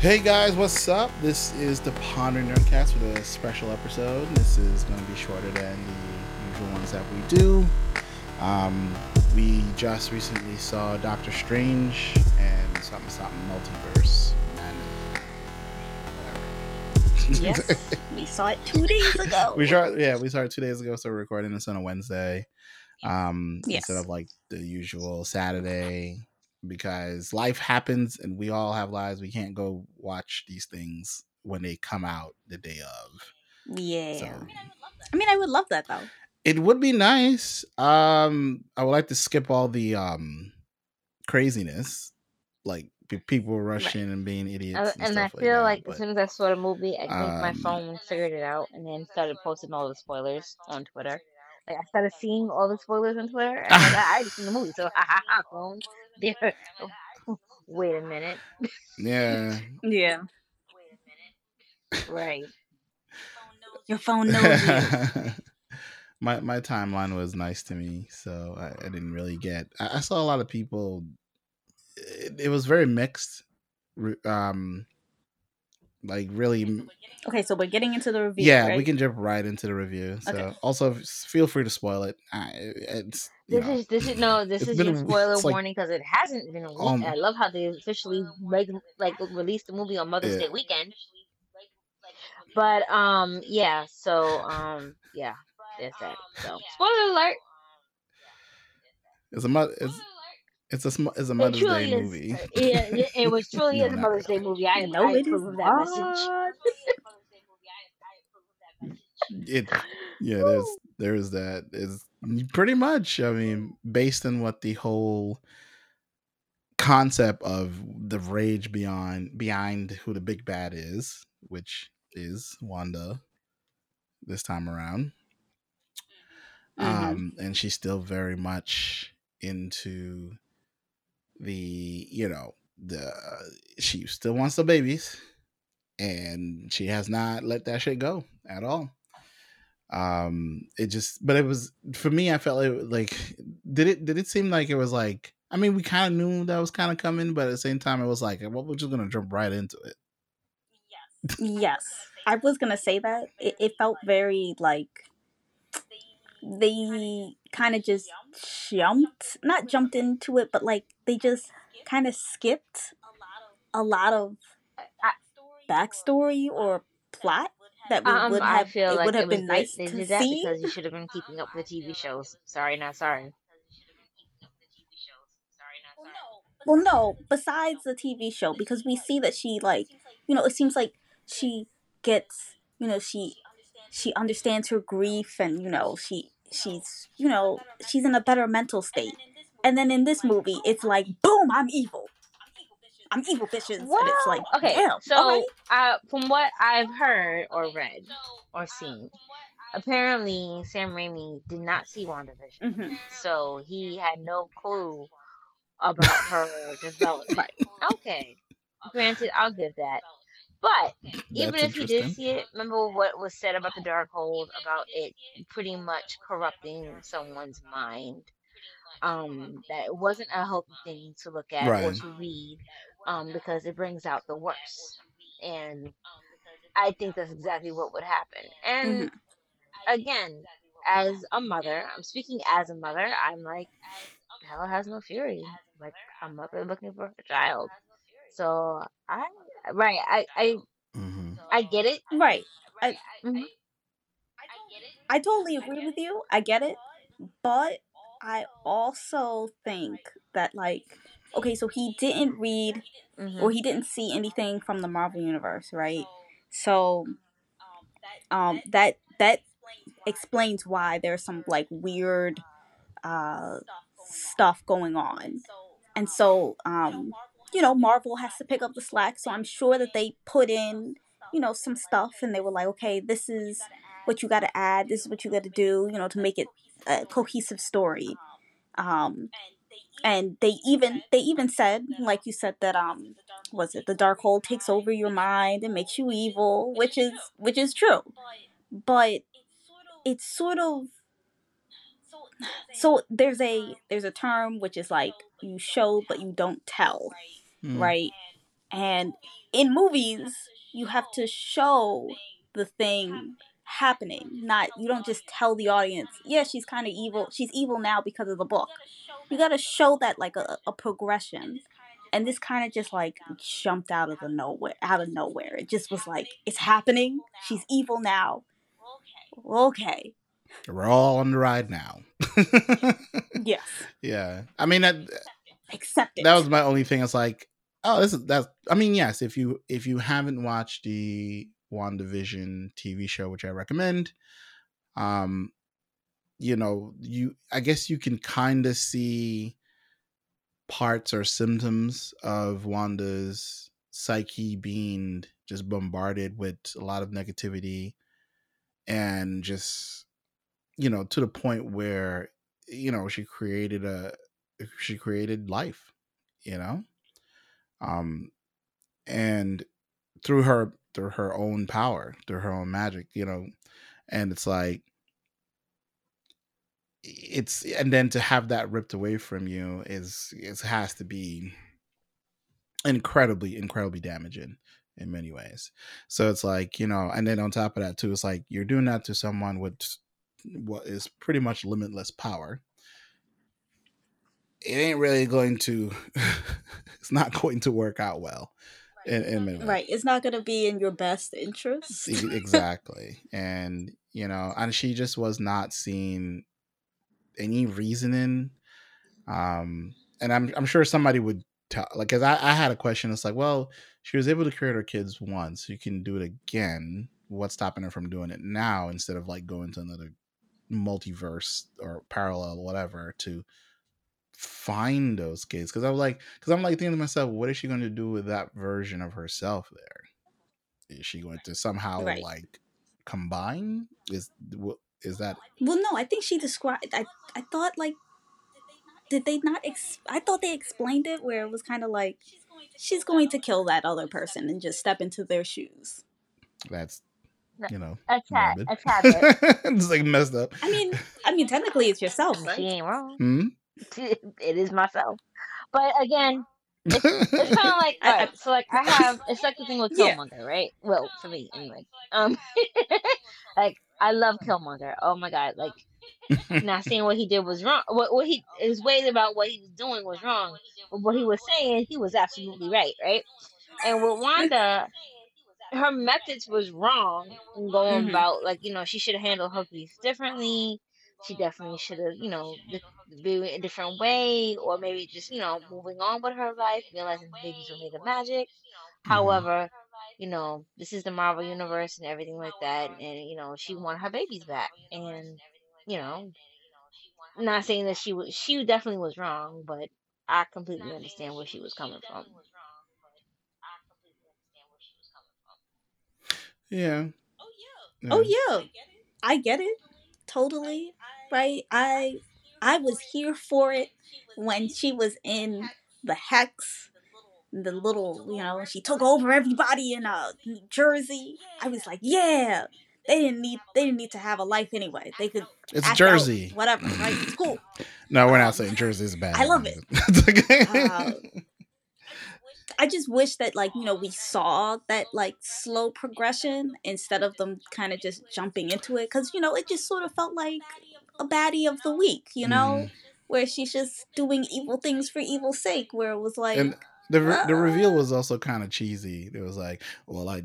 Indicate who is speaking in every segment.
Speaker 1: Hey guys, what's up? This is the Ponder Nerdcast with a special episode. This is going to be shorter than the usual ones that we do. Um, we just recently saw Doctor Strange and something something multiverse.
Speaker 2: Yes, we saw it two days ago.
Speaker 1: we saw yeah, we saw it two days ago, so we're recording this on a Wednesday. Um,
Speaker 2: Yes.
Speaker 1: instead of like the usual Saturday because life happens and we all have lives. We can't go watch these things when they come out the day of.
Speaker 2: yeah.
Speaker 1: So
Speaker 2: I mean, I would love that though.
Speaker 1: it would be nice. Um, I would like to skip all the um craziness, like people rushing and being idiots.
Speaker 3: Uh,
Speaker 1: and,
Speaker 3: and I feel
Speaker 1: like,
Speaker 3: like
Speaker 1: that,
Speaker 3: as soon as I saw the movie, I think my
Speaker 1: um,
Speaker 3: phone figured it out and then started posting all the spoilers on Twitter. Like I started seeing all the spoilers on Twitter, and I'm I already seen the movie, so ha ha ha, phone. There. Wait a minute.
Speaker 1: yeah.
Speaker 2: Yeah.
Speaker 3: Right.
Speaker 2: Your phone knows you.
Speaker 1: my my timeline was nice to me, so I, I didn't really get. I, I saw a lot of people. It, it was very mixed. Um, like really,
Speaker 2: Okay, so we're getting into the review.
Speaker 1: yeah.
Speaker 2: right?
Speaker 1: We can jump right into the review. So
Speaker 2: Okay.
Speaker 1: also feel free to spoil it. I, it's
Speaker 3: This
Speaker 1: know,
Speaker 3: is this is no this
Speaker 1: it's
Speaker 3: is your
Speaker 1: a-
Speaker 3: spoiler
Speaker 1: it's like-
Speaker 3: warning because it hasn't been a week.
Speaker 1: Um,
Speaker 3: I love how they officially make like released the movie on Mother's
Speaker 1: Yeah.
Speaker 3: Day weekend. But um yeah, so um yeah, there's that. So spoiler alert.
Speaker 1: it's a mo- it's it's a sm- it's a Mother's Day
Speaker 3: is.
Speaker 1: movie.
Speaker 3: Yeah, it, it was truly
Speaker 1: No,
Speaker 3: a Mother's Day movie. I
Speaker 2: no,
Speaker 3: I
Speaker 2: it is
Speaker 3: approve of that message.
Speaker 1: it yeah there's there's that is pretty much i mean based on what the whole concept of the rage beyond behind who the big bad is which is wanda this time around
Speaker 2: Mhm.
Speaker 1: um and she's still very much into the you know the she still wants the babies and she has not let that shit go at all. Um it just but it was for me i felt it like did it did it seem like it was like i mean we kind of knew that was kind of coming but at the same time it was like well we're just gonna jump right into it.
Speaker 2: Yes, yes, I was gonna say that. It, it felt very like they kind of just jumped, not jumped into it, but like they just kind of skipped a lot of backstory or plot that we
Speaker 3: Um,
Speaker 2: would
Speaker 3: I
Speaker 2: have.
Speaker 3: feel
Speaker 2: it
Speaker 3: like
Speaker 2: would have been nice
Speaker 3: they
Speaker 2: to
Speaker 3: did that
Speaker 2: see.
Speaker 3: because you should have been keeping up with the TV shows. Sorry, not sorry.
Speaker 2: Well, no, besides the TV show, because we see that she like, you know, it seems like she gets, you know, she she understands her grief and you know she she's you know she's in a better mental state. And then in this movie, it's like, boom, I'm evil. I'm evil, bitches. and it's like,
Speaker 3: okay,
Speaker 2: damn.
Speaker 3: so
Speaker 2: alright.
Speaker 3: uh, from what I've heard or read or seen, apparently Sam Raimi did not see WandaVision,
Speaker 2: Mhm.
Speaker 3: so he had no clue about her development. Okay, granted, I'll give that. But even if you did see it, remember what was said about the Darkhold, about it pretty much corrupting someone's mind. Um, that it wasn't a healthy thing to look at or to read, um, because it brings out the worst. And I think that's exactly what would happen. And again, as a mother, I'm speaking as a mother, I'm like, hell has no fury. Like a mother looking for her child. So I, right, I, I,
Speaker 1: hmm
Speaker 3: I get it.
Speaker 2: right. I
Speaker 3: Mhm.
Speaker 2: I totally agree with you. I get it, but I also think that like, okay, so he didn't read
Speaker 3: Mhm.
Speaker 2: or he didn't see anything from the Marvel universe, right? So um that that explains why there's some like weird uh stuff going on. And so um you know, Marvel has to pick up the slack, so I'm sure that they put in, you know, some stuff and they were like, "Okay, this is what you got to add, this is what you got to do, you know, to make it a cohesive story." Um and they even they even said like you said that um was it the Darkhold takes over your mind and makes you evil which is which is true but it's sort of so there's a there's a term which is like you show but you don't tell
Speaker 1: Mm.
Speaker 2: right and in movies you have to show the thing happening not you don't just tell the audience yeah she's kind of evil she's evil now because of the book. You got to show that like a, a progression. And this kind of just like jumped out of the nowhere out of nowhere. It just was like it's happening. She's evil now. Okay.
Speaker 1: We're all on the ride now.
Speaker 2: Yes.
Speaker 1: Yeah. I mean that
Speaker 2: accept it.
Speaker 1: that was my only thing. It's like oh this is that's i mean yes if you if you haven't watched the wandavision tv show which i recommend. Um you know you i guess you can kind of see parts or symptoms of Wanda's psyche being just bombarded with a lot of negativity and just you know to the point where you know she created a she created life you know? Um and through her through her own power through her own magic you know? And it's like it's and then to have that ripped away from you is it has to be incredibly incredibly damaging in many ways. So it's like you know and then on top of that too it's like you're doing that to someone with what is pretty much limitless power. It ain't really going to it's not going to work out well in, in
Speaker 2: right it's not going to be in your best interest
Speaker 1: exactly and you know and she just was not seeing any reasoning. Um, and I'm I'm sure somebody would tell like because I, I had a question. It's like, well, she was able to create her kids once. You can do it again. What's stopping her from doing it now instead of like going to another multiverse or parallel whatever to find those kids? Because I was like, because I'm like thinking to myself, what is she going to do with that version of herself there? Is she going to somehow right. like combine? Is what is that?
Speaker 2: Well, no. I think she described. I I thought like, did they not? Ex- I thought they explained it where it was kind of like, she's going to kill that other person and just step into their shoes.
Speaker 1: That's you know,
Speaker 3: a tad, a tad bit.
Speaker 1: it's like messed up.
Speaker 2: I mean, I mean, technically it's yourself, right?
Speaker 3: She ain't wrong.
Speaker 1: Hmm?
Speaker 3: it is myself, but again, it's, it's kind of like all right, so like I have it's like the thing with Killmonger, yeah. right? Well, for me anyway. Um, like I love Killmonger. Oh my god, like not saying what he did was wrong. What what he his ways about what he was doing was wrong, but what he was saying he was absolutely right, right? And with Wanda, her methods was wrong in going mm-hmm. about like you know she should have handled her grief differently. She definitely should have you know be a different way, or maybe just you know moving on with her life, realizing babies were made of magic. Mm-hmm. However, you know, this is the Marvel universe and everything like that. And, you know, she wanted her babies back. And, you know, not saying that she was, she definitely was wrong, but I completely understand where she was coming from.
Speaker 1: Yeah.
Speaker 2: yeah. Oh yeah. I get it. Totally. Right? I I was here for it when she was in the hex the little, you know, she took over everybody in uh New Jersey. I was like, yeah, they didn't need they didn't need to have a life anyway. They could.
Speaker 1: It's Jersey,
Speaker 2: out, whatever, right? It's cool.
Speaker 1: no, we're not saying Jersey is bad.
Speaker 2: I love it. uh, I just wish that like you know we saw that like slow progression instead of them kind of just jumping into it because you know it just sort of felt like a baddie of the week, you know. Mm. Where she's just doing evil things for evil's sake, where it was like, and
Speaker 1: the re- the reveal was also kind of cheesy. It was like, well, I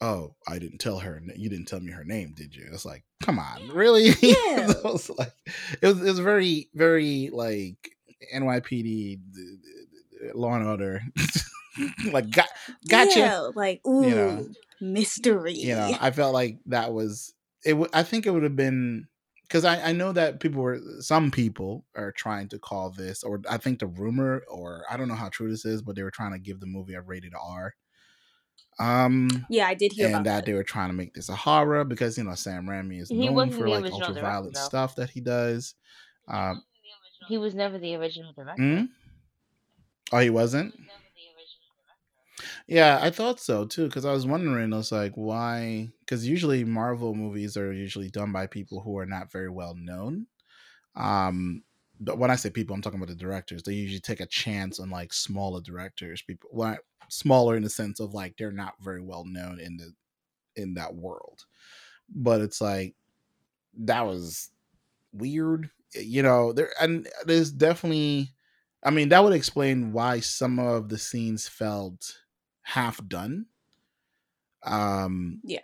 Speaker 1: oh, I didn't tell her. You didn't tell me her name, did you? It's like, come on, really?
Speaker 2: Yeah.
Speaker 1: it was like, it was, it was very, very like NYPD, Law and Order, like got gotcha. Yeah,
Speaker 2: like ooh, you know, mystery.
Speaker 1: You know, I felt like that was it. W- I think it would have been because I, I know that people were some people are trying to call this or i think the rumor or i don't know how true this is but they were trying to give the movie a rated r um
Speaker 2: yeah i did hear
Speaker 1: and
Speaker 2: that,
Speaker 1: that, they were trying to make this a horror because you know sam raimi is he known for like ultra violent stuff that he does um
Speaker 3: he was never the original director mm-hmm.
Speaker 1: oh he wasn't yeah, I thought so too because I was wondering. I was like, why? Because usually Marvel movies are usually done by people who are not very well known. Um, but when I say people, I'm talking about the directors. They usually take a chance on like smaller directors. People, well, smaller in the sense of like they're not very well known in the in that world. But it's like that was weird, you know. There and there's definitely, I mean, that would explain why some of the scenes felt half done. Um,
Speaker 2: yeah,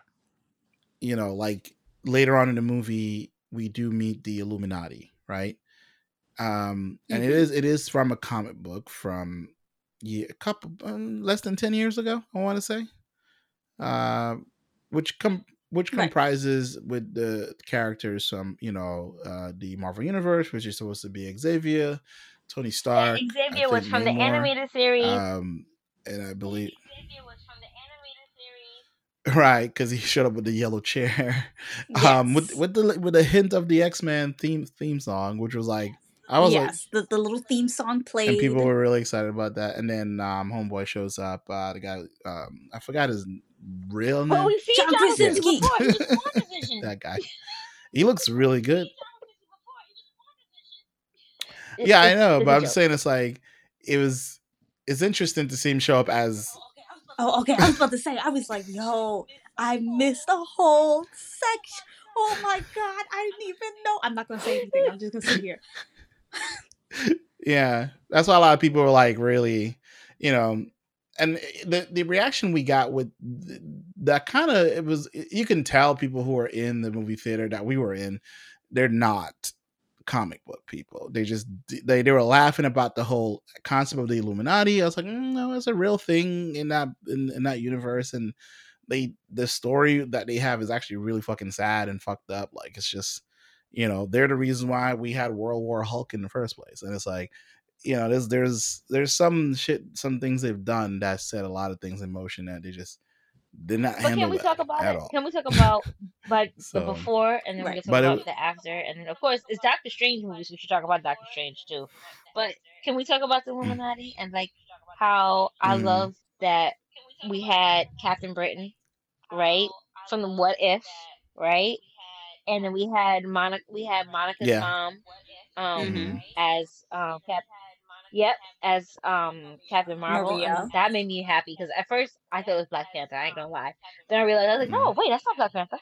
Speaker 1: you know, like later on in the movie, we do meet the Illuminati, right? Um, and mm-hmm. it is it is from a comic book from yeah, a couple um, less than ten years ago. I want to say, uh, which com- which right. comprises with the characters from you know uh, the Marvel Universe, which is supposed to be Xavier, Tony Stark.
Speaker 3: Yeah, Xavier was from Namor, the animated series,
Speaker 1: um, and I believe. Right, because he showed up with the yellow chair, yes. um, with with the with a hint of the X Men theme theme song, which was like I was yes,
Speaker 2: like, the, the little theme song played,
Speaker 1: and people were really excited about that. And then um, Homeboy shows up. Uh, the guy, um, I forgot his real name.
Speaker 3: Oh, we see John Krasinski.
Speaker 1: that guy, he looks really good. yeah, I know, but I'm saying it's like it was. It's interesting to see him show up as.
Speaker 2: Oh, okay. I was about to say. I was like, "Yo, I missed a whole section." Oh my god, I didn't even know. I'm not gonna say anything. I'm just gonna sit here
Speaker 1: yeah, that's why a lot of people were like really, you know, and the the reaction we got with that kind of it was you can tell people who are in the movie theater that we were in, they're not comic book people. They just they they were laughing about the whole concept of the Illuminati. I was like, mm, no, it's a real thing in that in, in that universe, and they the story that they have is actually really fucking sad and fucked up. Like it's just you know they're the reason why we had world war hulk in the first place and it's like you know there's there's there's some shit some things they've done that set a lot of things in motion that they just did not but
Speaker 3: can we talk about it all. can we talk about like so, the before and then right. we can talk about it, the after and then of course it's doctor strange movies we should talk about doctor strange too but can we talk about the mm. illuminati and like how i mm. love that we had captain britain right from the what if right and then we had Monica. We had Monica's yeah. mom um, mm-hmm. as um, Cap. Yep, as um Captain Marvel. that made me happy because at first I thought it was Black Panther. I ain't gonna lie. Then I realized I was like, no, wait, that's not Black Panther.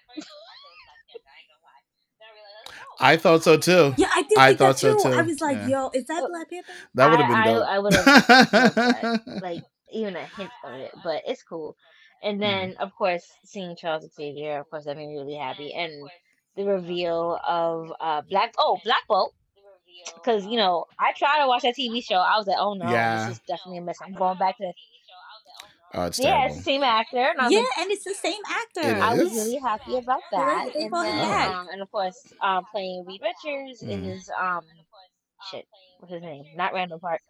Speaker 1: I thought so too.
Speaker 2: Yeah, I did. I thought too. so too. I was like, yeah. "Yo, is that Black Panther?"
Speaker 1: That would have been dope.
Speaker 3: I, I would have like even a hint of it, but it's cool. And mm-hmm. then, mm. of course, seeing Charles Xavier, of course, that made me really happy. And the reveal of uh Black oh Black Bolt because you know I tried to watch that TV show. I was like, oh no, yeah. this is definitely a mess. I'm going back to.
Speaker 1: Oh, it's
Speaker 3: yeah, it's the same actor.
Speaker 2: And yeah, like, and it's the same actor.
Speaker 3: I was really happy about that. and, then, um, and of course, um, playing Reed Richards mm. is um, shit, what's his name? Not Randall Park.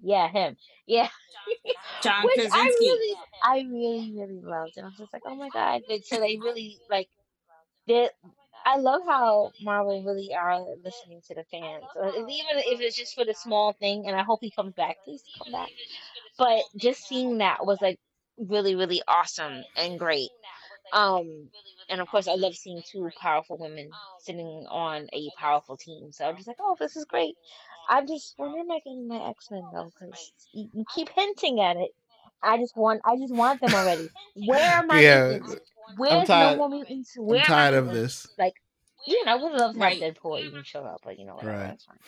Speaker 3: Yeah, him. Yeah.
Speaker 2: John Which Krasinski.
Speaker 3: I really, I really, really loved, and I was just like, oh my god. So they really like did I love how Marvel really are listening to the fans, uh, even if it's just for the small thing. And I hope he comes back. Please come back. But just seeing that was like really, really awesome and great. Um, and of course, I love seeing two powerful women sitting on a powerful team. So I'm just like, oh, this is great. I'm just, when am I getting my X Men though? Because you, you keep hinting at it. I just want, I just want them already. Where am I? Yeah. Where's no more mutants? Where
Speaker 1: I'm tired of this.
Speaker 3: Like, you know, I would love to have Deadpool even show up, but you know, whatever, right. that's fine.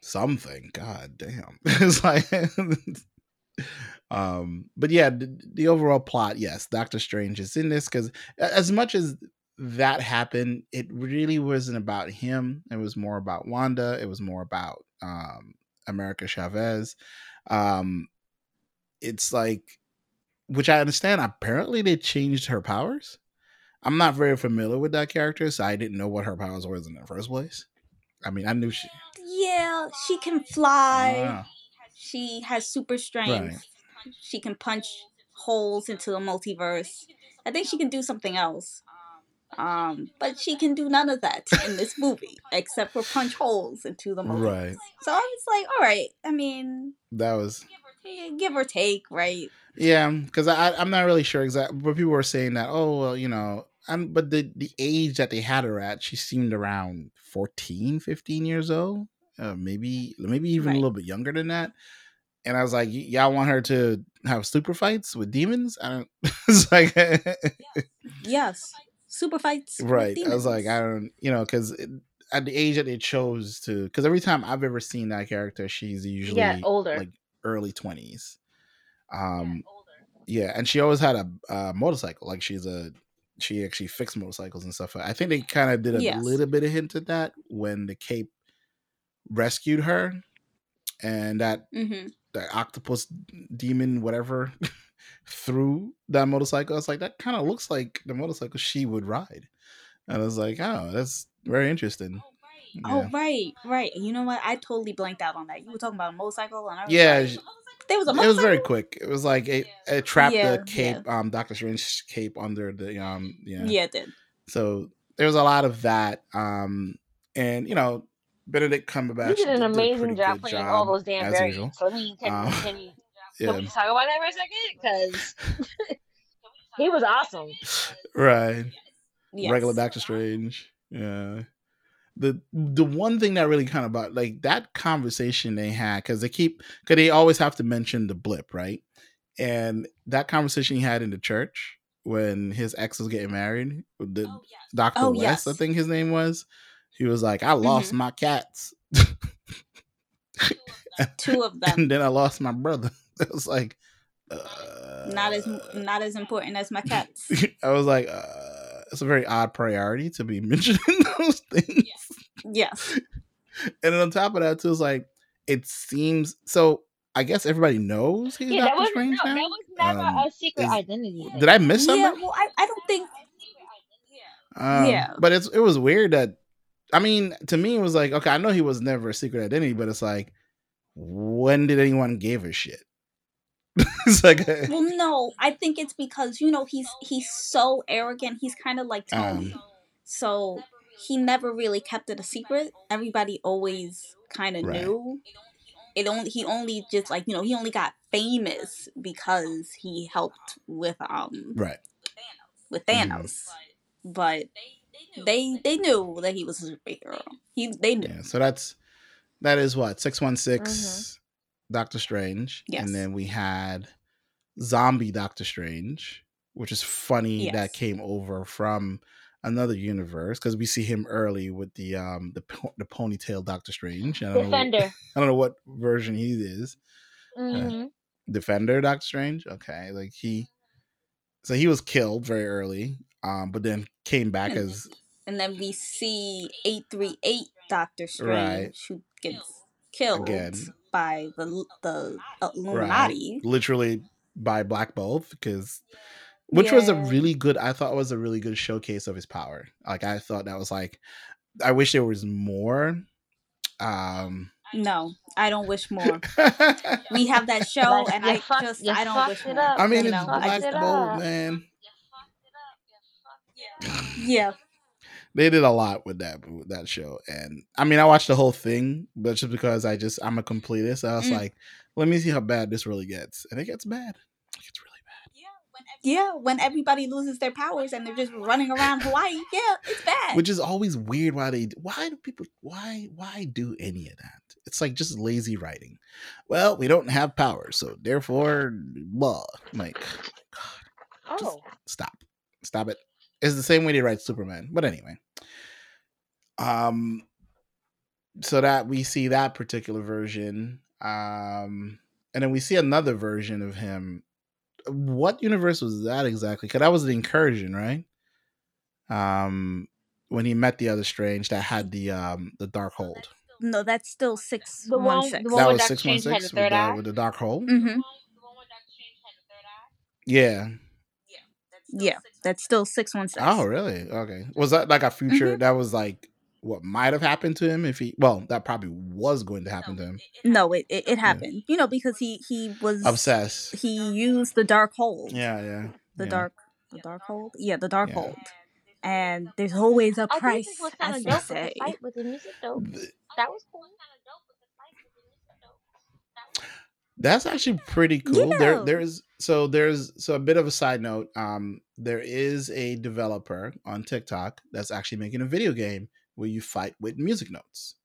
Speaker 1: Something, god damn. it's like um but yeah the, the, overall plot yes doctor strange is in this because as much as that happened it really wasn't about him it was more about wanda it was more about um america chavez um it's like which I understand. Apparently, they changed her powers. I'm not very familiar with that character, so I didn't know what her powers were in the first place. I mean, I knew she.
Speaker 2: Yeah, she can fly. She has super strength. Right. She can punch holes into the multiverse. I think she can do something else. Um, but she can do none of that in this movie except for punch holes into the multiverse. Right. So I was like, all right. I mean,
Speaker 1: that was
Speaker 2: give or take, right?
Speaker 1: Yeah, because I I'm not really sure exactly, but people were saying that. Oh well, you know, I'm but the the age that they had her at, she seemed around 14, 15 years old, uh, maybe maybe even right. a little bit younger than that. and I was like, y'all want her to have super fights with demons? I don't. it's like,
Speaker 2: yes, super fights.
Speaker 1: Right. I was like, I don't, you know, because at the age that they chose to, because every time I've ever seen that character, she's usually
Speaker 3: yeah, older,
Speaker 1: like early twenties. Um, yeah, and she always had a, a, motorcycle. Like she's a, she actually fixed motorcycles and stuff. I think they kind of did a yes. little bit of hint at that when the Cape rescued her, and that mm-hmm. that octopus demon, whatever, threw that motorcycle. I was like, that kind of looks like the motorcycle she would ride. And I was like, oh, that's very interesting.
Speaker 2: Oh, yeah. Oh right, right. You know what? I totally blanked out on that. You were talking about a motorcycle, and I
Speaker 1: was yeah,
Speaker 2: like, there was a.
Speaker 1: Motorcycle? It was very quick. It was like it, it trapped yeah, the cape, yeah. um, Doctor Strange cape under the um, yeah,
Speaker 2: yeah, it did.
Speaker 1: So there was a lot of that, um, and you know, Benedict Cumberbatch.
Speaker 3: He did an amazing did job playing job, all those damn variants. So he can, um, can, you, yeah. can we talk about that for a second? Because he was awesome.
Speaker 1: Right. Yes. Regular Doctor Strange. Yeah. The the one thing that really kind of about like that conversation they had because they keep because they always have to mention the blip right, and that conversation he had in the church when his ex was getting married, the oh, yes. Doctor oh, West, yes. I think his name was. He was like, I lost mm-hmm. my cats.
Speaker 2: Two of them.
Speaker 1: And then I lost my brother. It was like
Speaker 2: uh, not as not as important as my cats.
Speaker 1: I was like, uh, it's a very odd priority to be mentioning those things.
Speaker 2: Yes.
Speaker 1: And then on top of that, too, it's like it seems so. I guess everybody knows he's yeah, Doctor Strange no, now.
Speaker 3: That was never um, a secret is, identity.
Speaker 1: Did I miss something?
Speaker 2: Yeah, well, I, I don't think.
Speaker 1: Um, yeah, but it's it was weird that I mean, to me, it was like, okay, I know he was never a secret identity, but it's like, when did anyone give a shit?
Speaker 2: it's like, a, well, no, I think it's because you know he's he's so arrogant. He's kind of like Tony, um, so he never really kept it a secret. Everybody always kind of right. knew. It only he only just like you know he only got famous because he helped with um
Speaker 1: right
Speaker 2: with Thanos, mm-hmm. but they they knew that he was a superhero. He they knew.
Speaker 1: Yeah, so that's that is what six one six, mm-hmm. Doctor Strange, yes. and then we had zombie Doctor Strange, which is funny yes. that came over from another universe because we see him early with the um the the ponytail Doctor Strange.
Speaker 3: I Defender.
Speaker 1: Know, I don't know what version he is. Uh, mm-hmm. Uh, Defender Doctor Strange. Okay, like he. So he was killed very early um, but then came back as.
Speaker 2: And then we see eight three eight Doctor Strange right. who gets killed Again. by the the Illuminati,
Speaker 1: right. literally by Black Bolt, because which yeah. was a really good. I thought was a really good showcase of his power. Like I thought that was like, I wish there was more. Um,
Speaker 2: no, I don't wish more. we have that show, and I just I don't wish more.
Speaker 1: I mean, it's Black Bolt, man
Speaker 2: yeah.
Speaker 1: They did a lot with that with that show, and I mean, I watched the whole thing, but just because I just I'm a completist, I was mm. like, let me see how bad this really gets, and it gets bad. It gets really bad.
Speaker 2: Yeah, when everybody loses their powers and they're just running around Hawaii, yeah, it's bad.
Speaker 1: Which is always weird. Why they? Why do people? Why? Why do any of that? It's like just lazy writing. Well, we don't have powers, so therefore, blah. I'm like, God, oh, stop, stop it. It's the same way they write Superman. But anyway. Um so that we see that particular version. Um and then we see another version of him. What universe was that exactly? Because that was the incursion, right? Um when he met the other strange that had the um the Darkhold.
Speaker 2: No, that's still six the one, one six.
Speaker 1: The one that was six one six with the, with the Darkhold.
Speaker 2: Mm-hmm.
Speaker 1: Yeah.
Speaker 2: Yeah, that's still six one six.
Speaker 1: Oh, really? Okay. Was that like a future mm-hmm. that was like what might have happened to him if he? Well, that probably was going to happen to him.
Speaker 2: No, it it, it happened. Yeah. You know, because he he was
Speaker 1: obsessed.
Speaker 2: He used the Darkhold.
Speaker 1: Yeah, yeah.
Speaker 2: The
Speaker 1: yeah.
Speaker 2: dark, the Darkhold. Yeah, the dark yeah. hold. And there's always a price, as they say.
Speaker 3: That was cool.
Speaker 1: That's actually pretty cool. Yeah. There there's so there's so a bit of a side note. Um, there is a developer on TikTok that's actually making a video game where you fight with music notes.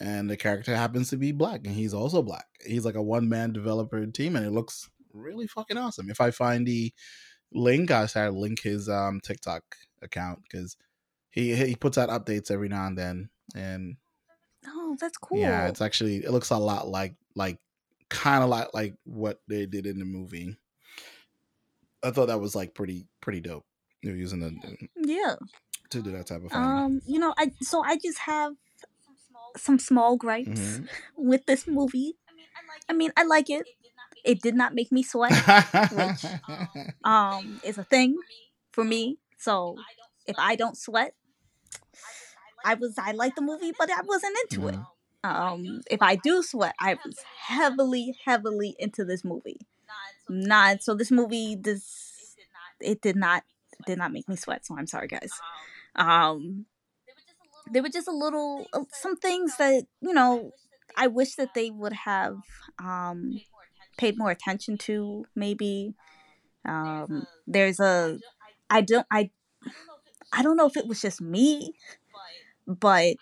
Speaker 1: and the character happens to be black, and he's also black. He's like a one man developer team, and it looks really fucking awesome. If I find the link, I try to link his um TikTok account because he he puts out updates every now and then, and
Speaker 2: oh, that's cool.
Speaker 1: Yeah, it's actually it looks a lot like like kind of like like what they did in the movie. I thought that was like pretty pretty dope. They're using the
Speaker 2: yeah
Speaker 1: to do that type of thing.
Speaker 2: Um, you know, I so I just have some small gripes mm-hmm. with this movie. I mean, I like it. It did not make me sweat, which um is a thing for me. So if I don't sweat, I was I like the movie, but I wasn't into mm-hmm. it. Um, if I do sweat, I was heavily, heavily into this movie. Not so. This movie, this it did not did not make me sweat. So I'm sorry, guys. Um, there were just a little uh, some things that you know I wish that they would have um paid more attention to. Maybe um, there's a I don't I I don't know if it was just me, but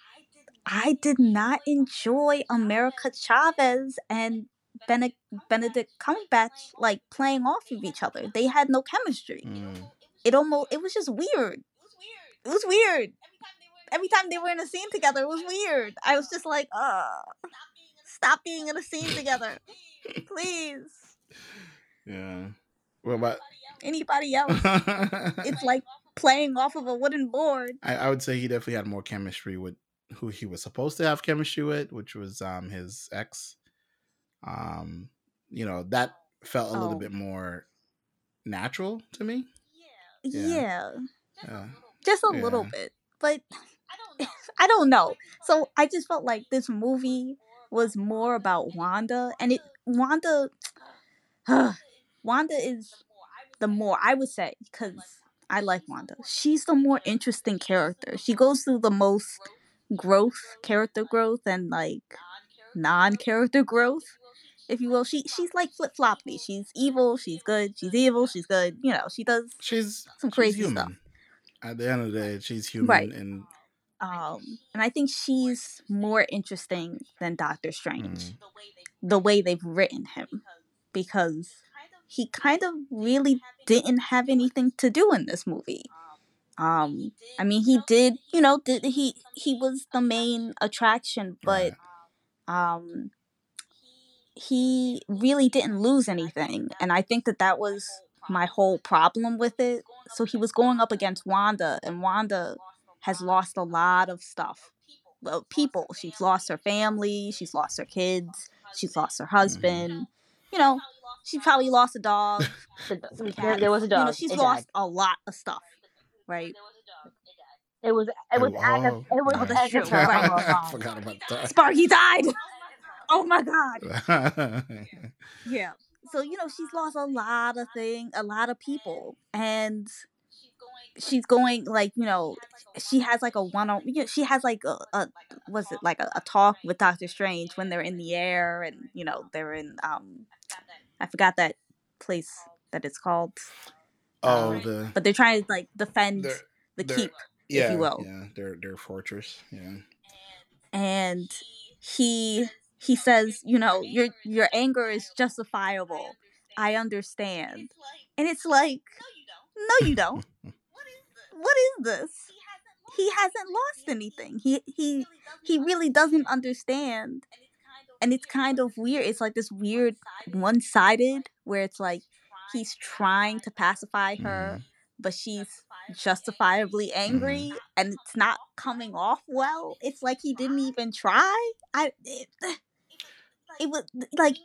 Speaker 2: I did not enjoy America Chavez and Benedict, Benedict Cumberbatch like playing off of each other. They had no chemistry. Mm. It almost it was just weird. It was weird. Every time they were in a scene together, it was weird. I was just like, uh stop being in a scene together. Please.
Speaker 1: Yeah. What about
Speaker 2: anybody else? it's like playing off of a wooden board.
Speaker 1: I, I would say he definitely had more chemistry with who he was supposed to have chemistry with, which was um his ex. Um, you know, that felt a oh. little bit more natural to me.
Speaker 2: Yeah. Yeah. yeah. Just a yeah. little bit. But I don't know. So I just felt like this movie was more about Wanda and it Wanda Wanda is the more I would say cuz I like Wanda. She's the more interesting character. She goes through the most growth, character growth, and like non-character growth, if you will. She she's like flip floppy. She's evil. She's good. She's evil. She's good. You know, she does.
Speaker 1: She's some crazy she's stuff. At the end of the day, she's human, right. and
Speaker 2: um, and I think she's more interesting than Doctor Strange. Mm. The way they've written him, because he kind of really didn't have anything to do in this movie. Um, I mean, he did, you know, did he he was the main attraction, but um, he really didn't lose anything, and I think that that was my whole problem with it. So he was going up against Wanda, and Wanda has lost a lot of stuff. Well, people. She's lost her family. She's lost her kids. She's lost her mm-hmm. husband. Mm-hmm. You know, she probably lost a dog.
Speaker 3: there, there, was a dog. You know,
Speaker 2: she's it lost died. a lot of stuff right?
Speaker 3: It was it was oh, Agatha, it was oh, that's true. Right.
Speaker 1: I forgot about that.
Speaker 2: Sparky died. Oh my god. yeah. So you know she's lost a lot of thing, a lot of people, and she's going like you know she has like a one on you know, she has like a, a was it like a, a, talk with Doctor Strange when they're in the air and you know they're in um I forgot that place that it's called
Speaker 1: Oh, um, the
Speaker 2: but they're trying to like defend the keep, yeah, if you will.
Speaker 1: Yeah, their their fortress. Yeah.
Speaker 2: And he he says, you know, your your anger is justifiable. I understand. And it's like, no, you don't. what is this? He hasn't lost anything. He he he really doesn't understand. And it's kind of weird. It's like this weird one sided where it's like he's trying to pacify her, mm. but she's justifiably angry mm. and it's not coming off well. It's like he didn't even try. I it, it was like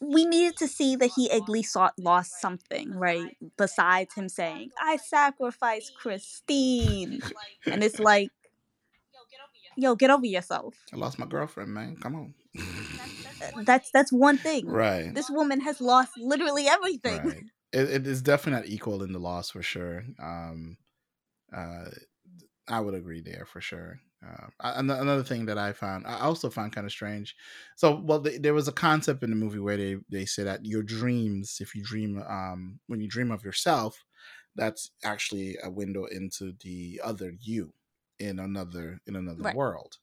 Speaker 2: we needed to see that he at least lost something, right? Besides him saying, "I sacrificed Christine," and it's like, yo, get over yourself.
Speaker 1: I lost my girlfriend, man. Come on.
Speaker 2: that's that's one thing.
Speaker 1: Right.
Speaker 2: This woman has lost literally everything. Right
Speaker 1: it, it is definitely not equal in the loss for sure. Um, uh, I would agree there for sure. Uh, another thing that I found, I also found kind of strange. So, well, the, there was a concept in the movie where they they say that your dreams, if you dream, um, when you dream of yourself, that's actually a window into the other you in another in another right. world.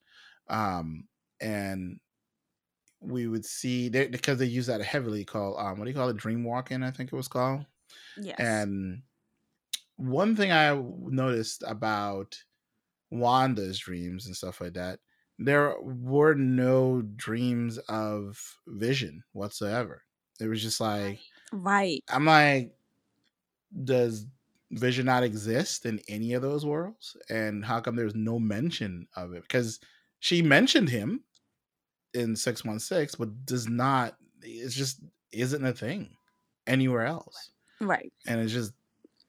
Speaker 1: Um, and we would see they, because they use that heavily called um what do you call it dream walking i think it was called
Speaker 2: Yes.
Speaker 1: and one thing i noticed about wanda's dreams and stuff like that there were no dreams of vision whatsoever. It was just like
Speaker 2: right.
Speaker 1: i'm like does vision not exist in any of those worlds? And how come there's no mention of it? Because she mentioned him in 616 but does not it's just isn't a thing anywhere else.
Speaker 2: Right.
Speaker 1: and it just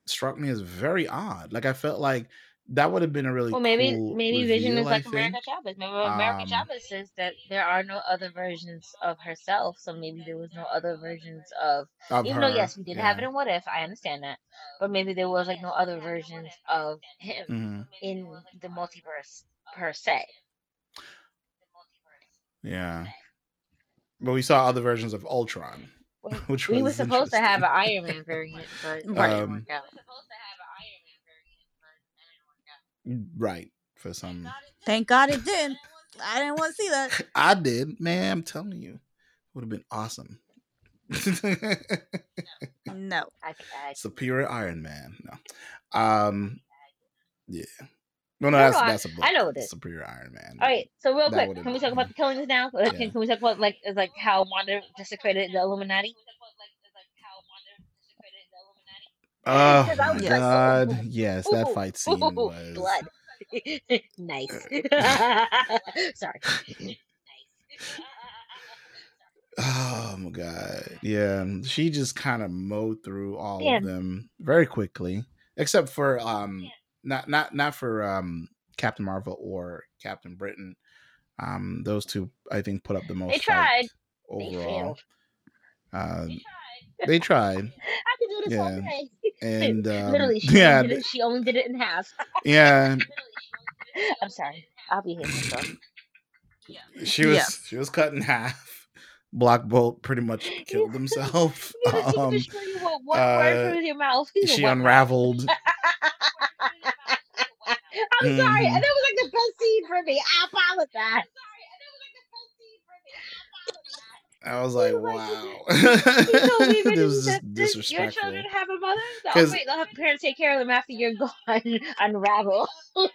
Speaker 1: struck me as very odd. Like i felt like that would have been a really
Speaker 3: Well, maybe
Speaker 1: cool
Speaker 3: maybe Vision is
Speaker 1: I
Speaker 3: like America. Chavez. Maybe America
Speaker 1: Um,
Speaker 3: Chavez says that there are no other versions of herself, so maybe there was no other versions of.
Speaker 1: of
Speaker 3: Even
Speaker 1: her
Speaker 3: though yes, we did have it in What If, I understand that, but maybe there was like no other versions of him
Speaker 1: Mhm.
Speaker 3: in the multiverse per se.
Speaker 1: yeah but we saw other versions of ultron
Speaker 3: Well,
Speaker 1: which
Speaker 3: we were supposed to have an. Iron Man variant, but it
Speaker 2: Right.
Speaker 3: didn't
Speaker 1: Um,
Speaker 3: work out.
Speaker 1: Right for some
Speaker 2: Thank God it didn't. I didn't want to see that.
Speaker 1: I did, man. I'm telling you, would have been awesome.
Speaker 2: No.
Speaker 3: I, I,
Speaker 1: Superior Iron Man. No, um, yeah. No, no,
Speaker 3: No,
Speaker 1: that's
Speaker 3: I-
Speaker 1: that's a book.
Speaker 3: I know it is.
Speaker 1: Superior Iron Man.
Speaker 3: All right, so real
Speaker 1: That
Speaker 3: quick, can we
Speaker 1: been-
Speaker 3: talk about the killings now?
Speaker 1: Yeah.
Speaker 3: Can, can we talk about like like how Wanda desecrated the Illuminati?
Speaker 1: Oh my
Speaker 3: like,
Speaker 1: god!
Speaker 3: ooh,
Speaker 1: yes, that
Speaker 3: ooh,
Speaker 1: fight scene
Speaker 3: ooh,
Speaker 1: was.
Speaker 3: blood. nice. Sorry.
Speaker 1: Oh my god! Yeah, she just kind of mowed through all
Speaker 3: Damn.
Speaker 1: of them very quickly, except for um, not not not for um Captain Marvel or Captain Britain. Um, those two I think put up the most.
Speaker 3: They tried.
Speaker 1: fight
Speaker 3: They
Speaker 1: overall.
Speaker 3: failed.
Speaker 1: Uh, they tried,
Speaker 3: I could do this all day.
Speaker 1: And um,
Speaker 3: Literally, she,
Speaker 1: yeah,
Speaker 3: only did it, she only did it in half.
Speaker 1: yeah.
Speaker 3: I'm sorry. I'll be here myself.
Speaker 1: She was
Speaker 2: Yes.
Speaker 1: she was cut in half. Black Bolt pretty much killed himself. Um,
Speaker 3: think of you what
Speaker 1: uh,
Speaker 3: word through your mouth. You
Speaker 1: she unraveled.
Speaker 3: I'm sorry, and that was like the best scene for me. I apologize.
Speaker 1: I was like,
Speaker 3: Oh
Speaker 1: wow.
Speaker 3: You told me
Speaker 1: it
Speaker 3: that
Speaker 1: was
Speaker 3: that-
Speaker 1: just
Speaker 3: that your children have a mother. Oh
Speaker 1: 'Cause-
Speaker 3: wait, they'll have parents take care of them after you're gone. Unravel.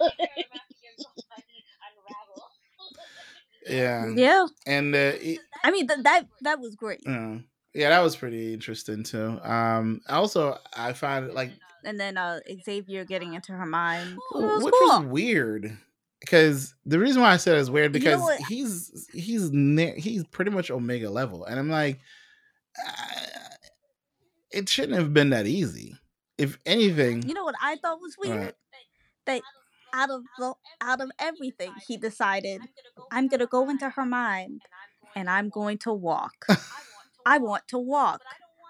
Speaker 1: Yeah,
Speaker 2: Yeah.
Speaker 1: and uh, it,
Speaker 2: I mean th- that that was great.
Speaker 1: uh, yeah, that was pretty interesting too. Um, also, I found it like
Speaker 2: And then uh Xavier getting into her mind. It was
Speaker 1: which
Speaker 2: cool.
Speaker 1: was weird because the reason why I said it's weird
Speaker 2: You know
Speaker 1: because he's he's ne- he's pretty much Omega level, and I'm like, uh, it shouldn't have been that easy. If anything,
Speaker 2: You know what I thought was weird?
Speaker 1: Right.
Speaker 2: That out of the out of everything, he decided I'm gonna go into her mind and I'm going to walk. I want to walk.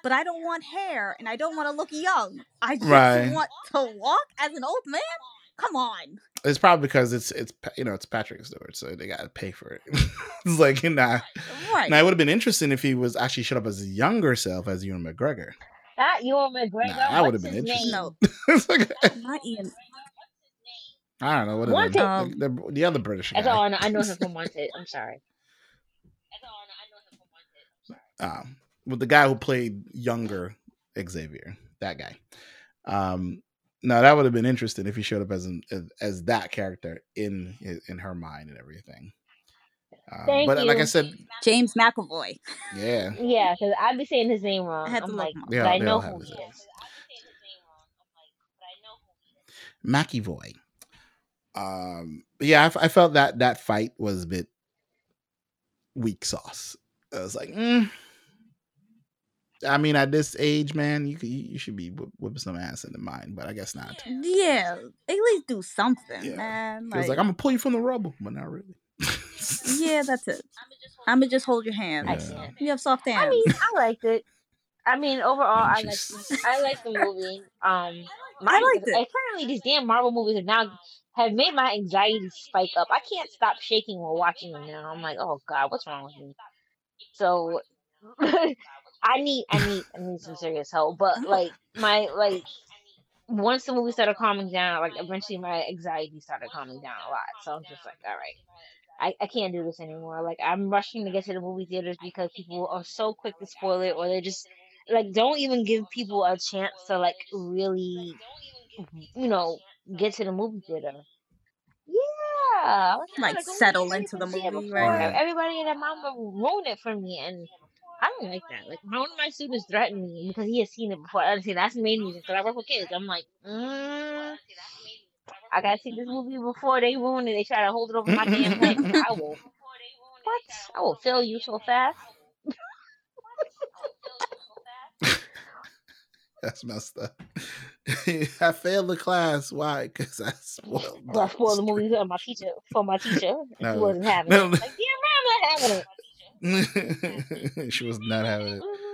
Speaker 2: But I don't want hair and I don't want to look young. I just
Speaker 1: Right.
Speaker 2: want to walk as an old man? Come on.
Speaker 1: It's probably because it's it's you know it's Patrick Stewart, so they got to pay for it. it's like nah.
Speaker 2: Right.
Speaker 1: Now it would have been interesting if he was actually showed up as his younger self as Ewan McGregor.
Speaker 3: Not Ewan McGregor.
Speaker 1: Nah, that would've been interesting.
Speaker 3: name?
Speaker 2: no,
Speaker 1: it's like
Speaker 2: not Ian.
Speaker 1: I don't know what
Speaker 3: Wanted.
Speaker 1: the, the, the other British
Speaker 3: That's all
Speaker 1: guy.
Speaker 3: I know. I know him from Wanted. I'm sorry.
Speaker 1: um, with the guy who played younger Xavier, that guy. Um, no, that would have been interesting if he showed up as an, as, as that character in his, in her mind and everything. Uh,
Speaker 3: Thank
Speaker 1: but like I said,
Speaker 2: James McAvoy.
Speaker 1: yeah,
Speaker 3: Yeah, because I'd be saying his name wrong.
Speaker 2: I had to
Speaker 3: I'm like,
Speaker 2: him up.
Speaker 1: Yeah,
Speaker 3: but I know who he
Speaker 1: his-
Speaker 3: is.
Speaker 1: McEvoy. Um, yeah, I, f- I felt that that fight was a bit weak sauce. I was like, mm. I mean, at this age, man, you could, you you should be whipping some ass in the mind, but I guess not.
Speaker 2: Yeah. At least do something,
Speaker 1: Yeah.
Speaker 2: man.
Speaker 1: He was like, I'm gonna pull you from the rubble, but not really.
Speaker 2: yeah, that's it. I'ma just hold your hand.
Speaker 1: Yeah.
Speaker 2: You have soft hands.
Speaker 3: I mean, I liked it. I mean, overall, I
Speaker 1: like.
Speaker 3: I liked the movie. Um, my
Speaker 2: I liked it.
Speaker 3: apparently these damn Marvel movies have now have made my anxiety spike up. I can't stop shaking while watching them now. I'm like, oh god, what's wrong with me? So, I need I need I need some serious help. But like my like once the movie started calming down, like eventually my anxiety started calming down a lot. So I'm just like, all right. I, I can't do this anymore. Like I'm rushing to get to the movie theaters because people are so quick to spoil it, or they just like don't even give people a chance to like really, you know, get to the movie theater. Yeah,
Speaker 2: like, like oh, settle into the movie, right?
Speaker 3: Everybody and their mama ruin it for me, and I don't like that. Like one of my students threatened me because he has seen it before. I see that's the main reason because I work with kids. I'm like, mm, I gotta see this movie before they ruin it. They try to hold it over my damn head. I will. What? I will fail you so fast.
Speaker 1: That's messed up. I failed the class. Why? Because I spoiled.
Speaker 3: I spoiled the movie for my teacher. For my teacher, no, she wasn't having no, it. Like, yeah, I'm not having
Speaker 1: it. she was not having it. Mm-hmm.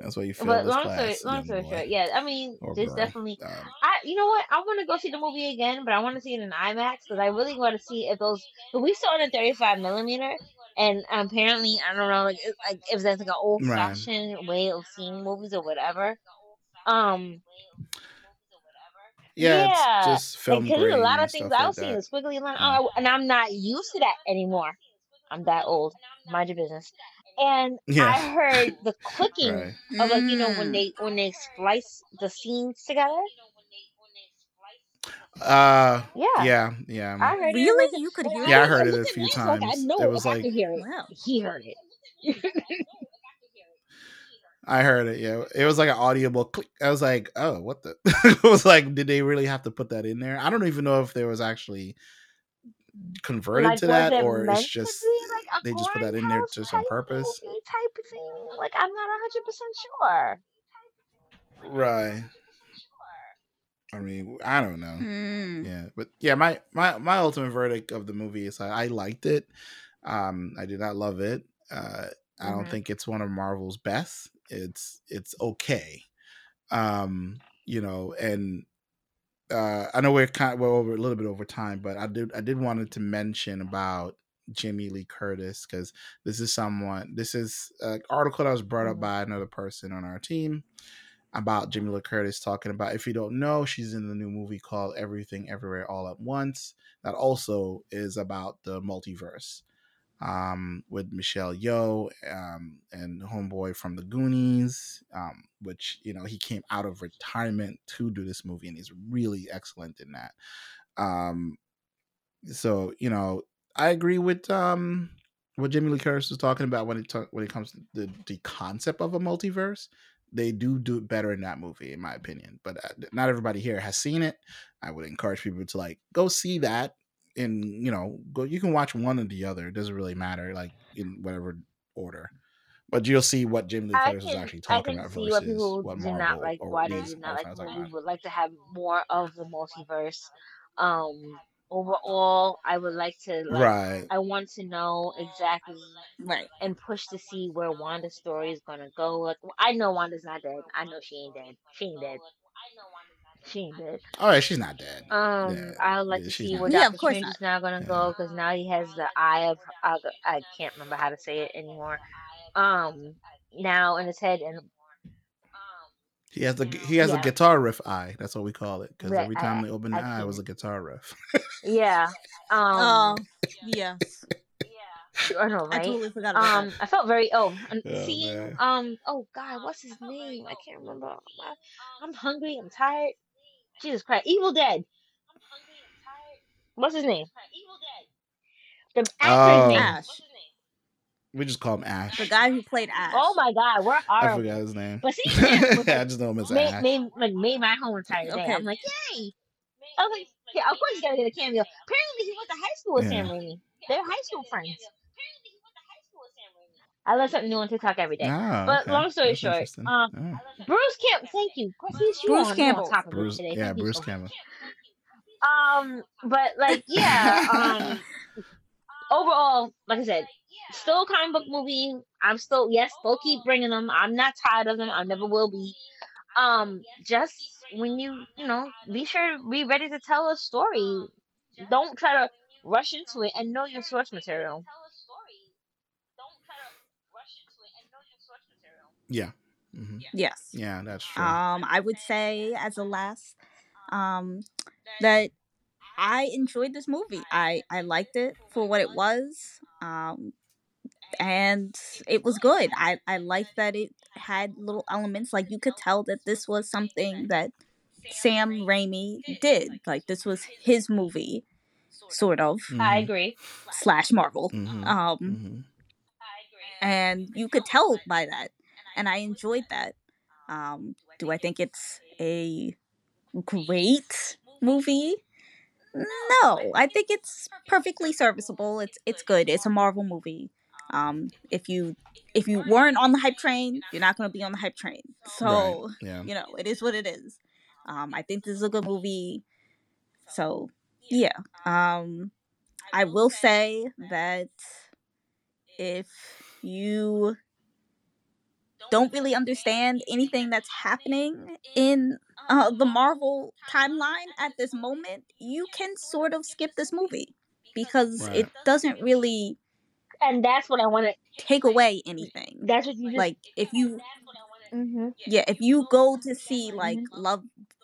Speaker 1: That's why you feel.
Speaker 3: But long
Speaker 1: story,
Speaker 3: long story short, yeah. I mean, there's definitely. Um, I, you know what? I want to go see the movie again, but I want to see it in IMAX because I really want to see if those. But we saw it in 35 millimeter, and apparently, I don't know, like, like if there's like an old fashioned right. way of seeing movies or whatever. Um.
Speaker 1: Yeah, yeah. just film
Speaker 3: because a lot of things I was see the squiggly line, oh, and I'm not used to that anymore. I'm that old. Mind your business and yeah. I heard the clicking right. of like you know when mm. they when they splice the scenes together.
Speaker 1: Uh yeah yeah yeah.
Speaker 2: I heard really it. you could hear it.
Speaker 1: yeah, it. I heard it a few times. Like, I know it was
Speaker 3: I
Speaker 1: like
Speaker 3: could hear it. Wow. He heard it.
Speaker 1: I heard it. Yeah, it was like an audible click. I was like, "Oh, what the?" it was like, did they really have to put that in there? I don't even know if there was actually converted like, to that, or it's just like they just put that in there just on purpose.
Speaker 3: Type thing. Like I'm not hundred percent sure.
Speaker 1: Right. I mean, I don't know.
Speaker 2: Mm.
Speaker 1: Yeah, but yeah, my my my ultimate verdict of the movie is I, I liked it. Um, I did not love it. Uh, I don't mm-hmm. think it's one of Marvel's best. It's it's okay. Um, you know, and uh, I know we're kind of, we're over a little bit over time, but I did I did wanted to mention about Jamie Lee Curtis because this is someone this is an article that was brought up mm-hmm. by another person on our team about Jamie Lee Curtis talking about if you don't know she's in the new movie called Everything Everywhere All at Once that also is about the multiverse um, with Michelle Yeoh um, and Homeboy from the Goonies, um, which you know he came out of retirement to do this movie, and he's really excellent in that. Um, so you know, I agree with um, what Jamie Lee Curtis was talking about when it ta- when it comes to the, the concept of a multiverse. They do do it better in that movie, in my opinion. But uh, not everybody here has seen it. I would encourage people to like go see that in you know go you can watch one or the other it doesn't really matter like in whatever order. But you'll see what Jim Lee Curtis is actually talking about versus what people what do not like why they do not
Speaker 3: like we would like to have more of the multiverse. Um overall i would like to like,
Speaker 1: right.
Speaker 3: I want to know exactly
Speaker 2: right
Speaker 3: and push to see where wanda's story is gonna go like i know wanda's not dead i know she ain't dead she ain't dead she ain't dead.
Speaker 1: All right, she's not dead.
Speaker 3: Um, yeah, I would like yeah, to see where Doctor Strange is now gonna yeah. go because now he has the eye of uh, I can't remember how to say it anymore. Um, now in his head and
Speaker 1: he has the he has a guitar riff eye. That's what we call it because every time I, they open the eye, it was a guitar riff.
Speaker 3: yeah. Um.
Speaker 2: Oh, yes.
Speaker 3: I know, right? I totally forgot about um, that. I felt very oh, oh seeing um oh god, what's his name? I can't remember. I'm hungry. I'm tired. Jesus Christ, Evil Dead. What's his name? Evil Dead. The actor's oh. name. Ash.
Speaker 1: We just call him Ash.
Speaker 2: The guy who played Ash.
Speaker 3: Oh my god, we're
Speaker 1: I forgot his name.
Speaker 3: But see,
Speaker 1: I just know him as
Speaker 3: made,
Speaker 1: Ash.
Speaker 3: Made, like, made my whole entire day. Okay. I'm like, yay! I was like, yeah, of course he's gotta get a cameo. Apparently, he went to high school with yeah. Sam Raimi. They're high school friends. I learn something new on TikTok every day. Oh, but okay. long story That's short, um, oh. Bruce Campbell. Thank you.
Speaker 2: Bruce Campbell.
Speaker 3: On top
Speaker 1: of Bruce,
Speaker 3: today.
Speaker 1: Yeah, thank Bruce Campbell.
Speaker 3: Um, but like, yeah. Um, overall, like I said, still a comic book movie. I'm still yes, still keep bringing them. I'm not tired of them. I never will be. Um, just when you you know, be sure be ready to tell a story. Don't try to rush into it and know your source material.
Speaker 1: Yeah. Mm-hmm.
Speaker 2: Yes.
Speaker 1: Yeah, that's true.
Speaker 2: Um, I would say as a last, um, that I enjoyed this movie. I I liked it for what it was. Um, and it was good. I I liked that it had little elements like you could tell that this was something that Sam Raimi did. Like this was his movie, sort of.
Speaker 3: Mm-hmm. I agree.
Speaker 2: Slash Marvel. Mm-hmm. Um, mm-hmm. and you could tell by that, and I enjoyed that. Um, do I think it's a great movie? No, I think it's perfectly serviceable. It's it's good. It's a Marvel movie. Um, if you if you weren't on the hype train, you're not going to be on the hype train. So right. yeah. you know, it is what it is. Um, I think this is a good movie. So yeah, um, I will say that if you don't really understand anything that's happening in uh, the Marvel timeline at this moment, you can sort of skip this movie because right. it doesn't really.
Speaker 3: And that's what I want to
Speaker 2: take away anything.
Speaker 3: That's what you just,
Speaker 2: like. If you, mm-hmm. yeah, if you go to see like. Love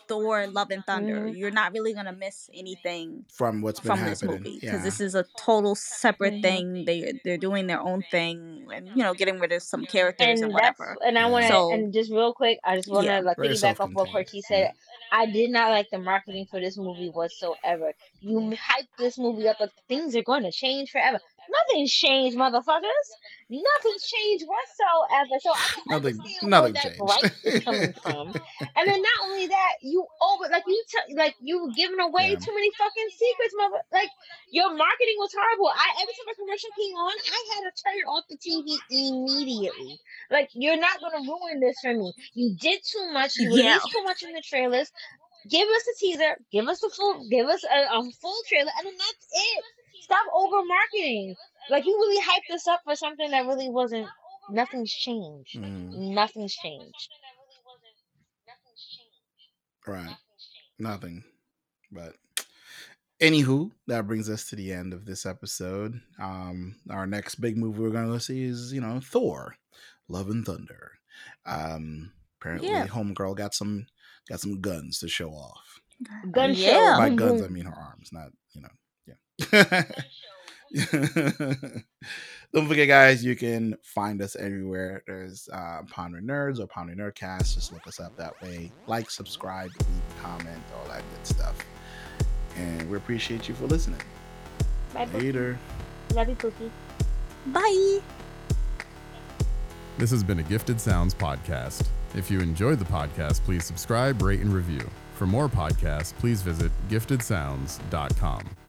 Speaker 2: Thor: Love and Thunder, mm-hmm. you're not really gonna miss anything
Speaker 1: from what's
Speaker 2: from
Speaker 1: this
Speaker 2: movie because yeah. this is a total separate thing. They they're doing their own thing and you know getting rid of some characters and, and whatever.
Speaker 3: And I want to so, and just real quick, I just want to yeah. like piggyback off what Cortez said. I did not like the marketing for this movie whatsoever. You hype this movie up like things are going to change forever. Nothing's changed, motherfuckers. Nothing's changed whatsoever. So I
Speaker 1: can nothing, nothing where changed. that
Speaker 3: is coming from. and then not only that, you over like you t- like you giving away yeah. too many fucking secrets, mother. Like your marketing was horrible. I every time a commercial came on, I had to turn off the TV immediately. Like you're not gonna ruin this for me. You did too much. You yeah. released too much in the trailers. Give us a teaser. Give us a full. Give us a, a full trailer, and then that's it. Stop over marketing. Like you really hyped this up for something that really wasn't. Nothing's changed. Mm. Nothing's changed.
Speaker 1: Right. Nothing. But anywho, that brings us to the end of this episode. Um, our next big movie we're gonna go see is, you know, Thor, Love and Thunder. Um, apparently, yeah. Homegirl got some got some guns to show off.
Speaker 3: Gun show.
Speaker 1: By guns, I mean her arms, not you know Don't forget, guys, you can find us everywhere. There's uh, Pondering Nerds or Pondering Nerdcast. Just look us up that way. Like, subscribe, leave comment, all that good stuff. And we appreciate you for listening.
Speaker 3: Bye.
Speaker 1: Later.
Speaker 3: Love you, Pookie.
Speaker 2: Bye.
Speaker 4: This has been a Gifted Sounds podcast. If you enjoyed the podcast, please subscribe, rate, and review. For more podcasts, please visit giftedsounds.com.